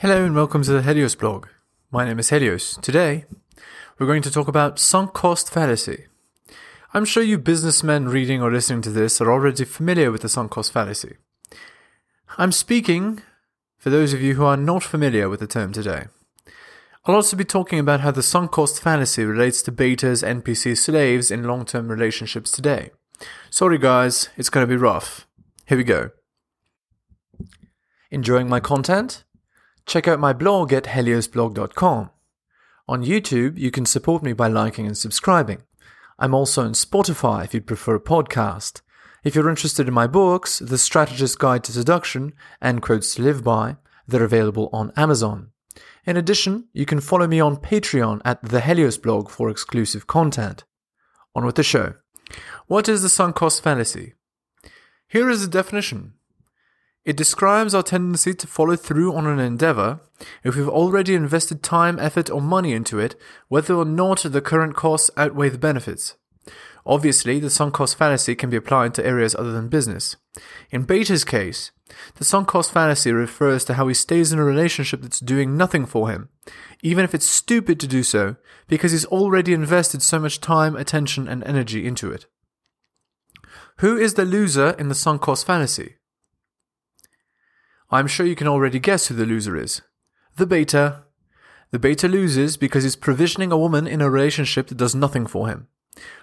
Hello and welcome to the Helios blog. My name is Helios. Today, we're going to talk about sunk cost fallacy. I'm sure you businessmen reading or listening to this are already familiar with the sunk cost fallacy. I'm speaking for those of you who are not familiar with the term today. I'll also be talking about how the sunk cost fallacy relates to betas, NPC slaves in long term relationships today. Sorry guys, it's going to be rough. Here we go. Enjoying my content? Check out my blog at heliosblog.com. On YouTube, you can support me by liking and subscribing. I'm also on Spotify if you'd prefer a podcast. If you're interested in my books, The Strategist's Guide to Seduction and Quotes to Live By, they're available on Amazon. In addition, you can follow me on Patreon at the Helios blog for exclusive content. On with the show. What is the sunk cost fallacy? Here is the definition. It describes our tendency to follow through on an endeavor if we've already invested time, effort, or money into it, whether or not the current costs outweigh the benefits. Obviously, the sunk cost fallacy can be applied to areas other than business. In Beta's case, the sunk cost fallacy refers to how he stays in a relationship that's doing nothing for him, even if it's stupid to do so, because he's already invested so much time, attention, and energy into it. Who is the loser in the sunk cost fallacy? I'm sure you can already guess who the loser is. The beta. The beta loses because he's provisioning a woman in a relationship that does nothing for him.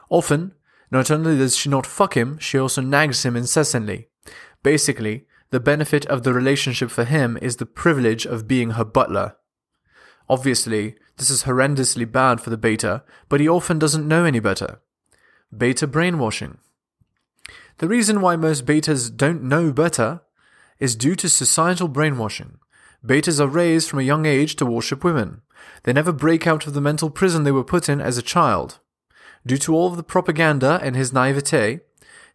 Often, not only does she not fuck him, she also nags him incessantly. Basically, the benefit of the relationship for him is the privilege of being her butler. Obviously, this is horrendously bad for the beta, but he often doesn't know any better. Beta brainwashing. The reason why most betas don't know better is due to societal brainwashing. Betas are raised from a young age to worship women. They never break out of the mental prison they were put in as a child. Due to all of the propaganda and his naivete,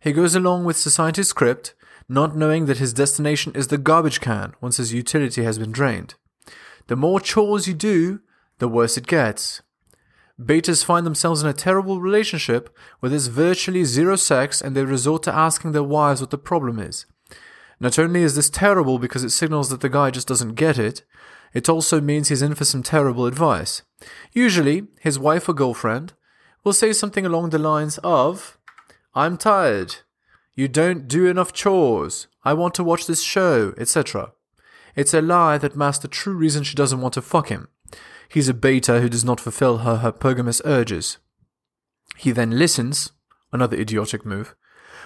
he goes along with society's script, not knowing that his destination is the garbage can once his utility has been drained. The more chores you do, the worse it gets. Betas find themselves in a terrible relationship where there's virtually zero sex and they resort to asking their wives what the problem is. Not only is this terrible because it signals that the guy just doesn't get it, it also means he's in for some terrible advice. Usually, his wife or girlfriend will say something along the lines of, I'm tired. You don't do enough chores. I want to watch this show, etc. It's a lie that masks the true reason she doesn't want to fuck him. He's a beta who does not fulfill her hypergamous urges. He then listens, another idiotic move,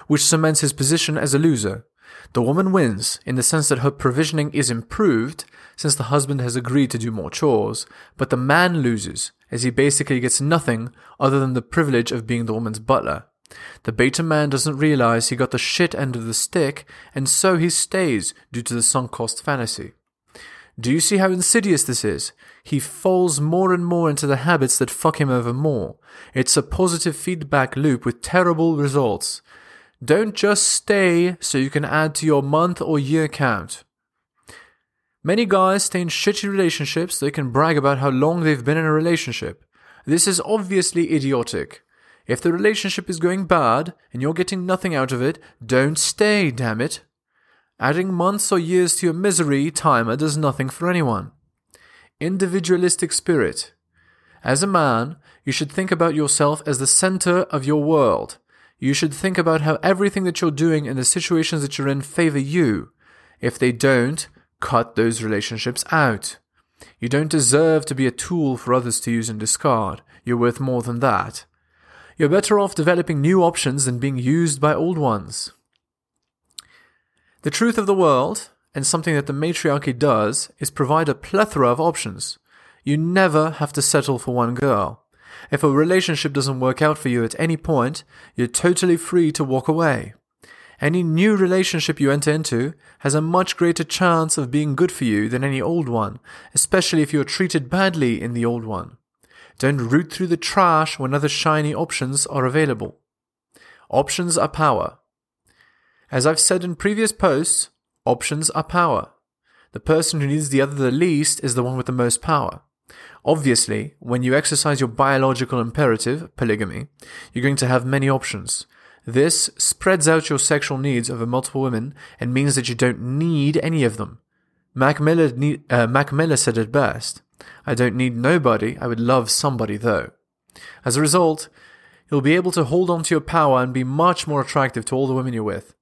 which cements his position as a loser, the woman wins in the sense that her provisioning is improved since the husband has agreed to do more chores, but the man loses as he basically gets nothing other than the privilege of being the woman's butler. The beta man doesn't realize he got the shit end of the stick, and so he stays due to the sunk cost fantasy. Do you see how insidious this is? He falls more and more into the habits that fuck him over more. It's a positive feedback loop with terrible results. Don't just stay so you can add to your month or year count. Many guys stay in shitty relationships so they can brag about how long they've been in a relationship. This is obviously idiotic. If the relationship is going bad and you're getting nothing out of it, don't stay, damn it. Adding months or years to your misery timer does nothing for anyone. Individualistic spirit. As a man, you should think about yourself as the center of your world. You should think about how everything that you're doing and the situations that you're in favor you. If they don't, cut those relationships out. You don't deserve to be a tool for others to use and discard. You're worth more than that. You're better off developing new options than being used by old ones. The truth of the world, and something that the matriarchy does, is provide a plethora of options. You never have to settle for one girl. If a relationship doesn't work out for you at any point, you're totally free to walk away. Any new relationship you enter into has a much greater chance of being good for you than any old one, especially if you are treated badly in the old one. Don't root through the trash when other shiny options are available. Options are power. As I've said in previous posts, options are power. The person who needs the other the least is the one with the most power. Obviously, when you exercise your biological imperative, polygamy, you're going to have many options. This spreads out your sexual needs over multiple women and means that you don't need any of them. Mac Miller, uh, Mac Miller said it best I don't need nobody, I would love somebody though. As a result, you'll be able to hold on to your power and be much more attractive to all the women you're with.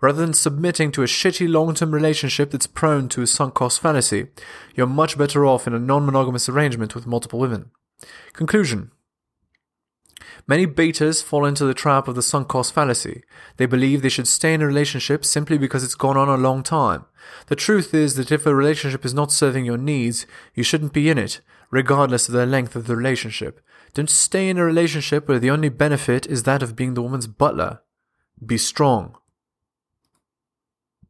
Rather than submitting to a shitty long term relationship that's prone to a sunk cost fallacy, you're much better off in a non monogamous arrangement with multiple women. Conclusion Many betas fall into the trap of the sunk cost fallacy. They believe they should stay in a relationship simply because it's gone on a long time. The truth is that if a relationship is not serving your needs, you shouldn't be in it, regardless of the length of the relationship. Don't stay in a relationship where the only benefit is that of being the woman's butler. Be strong.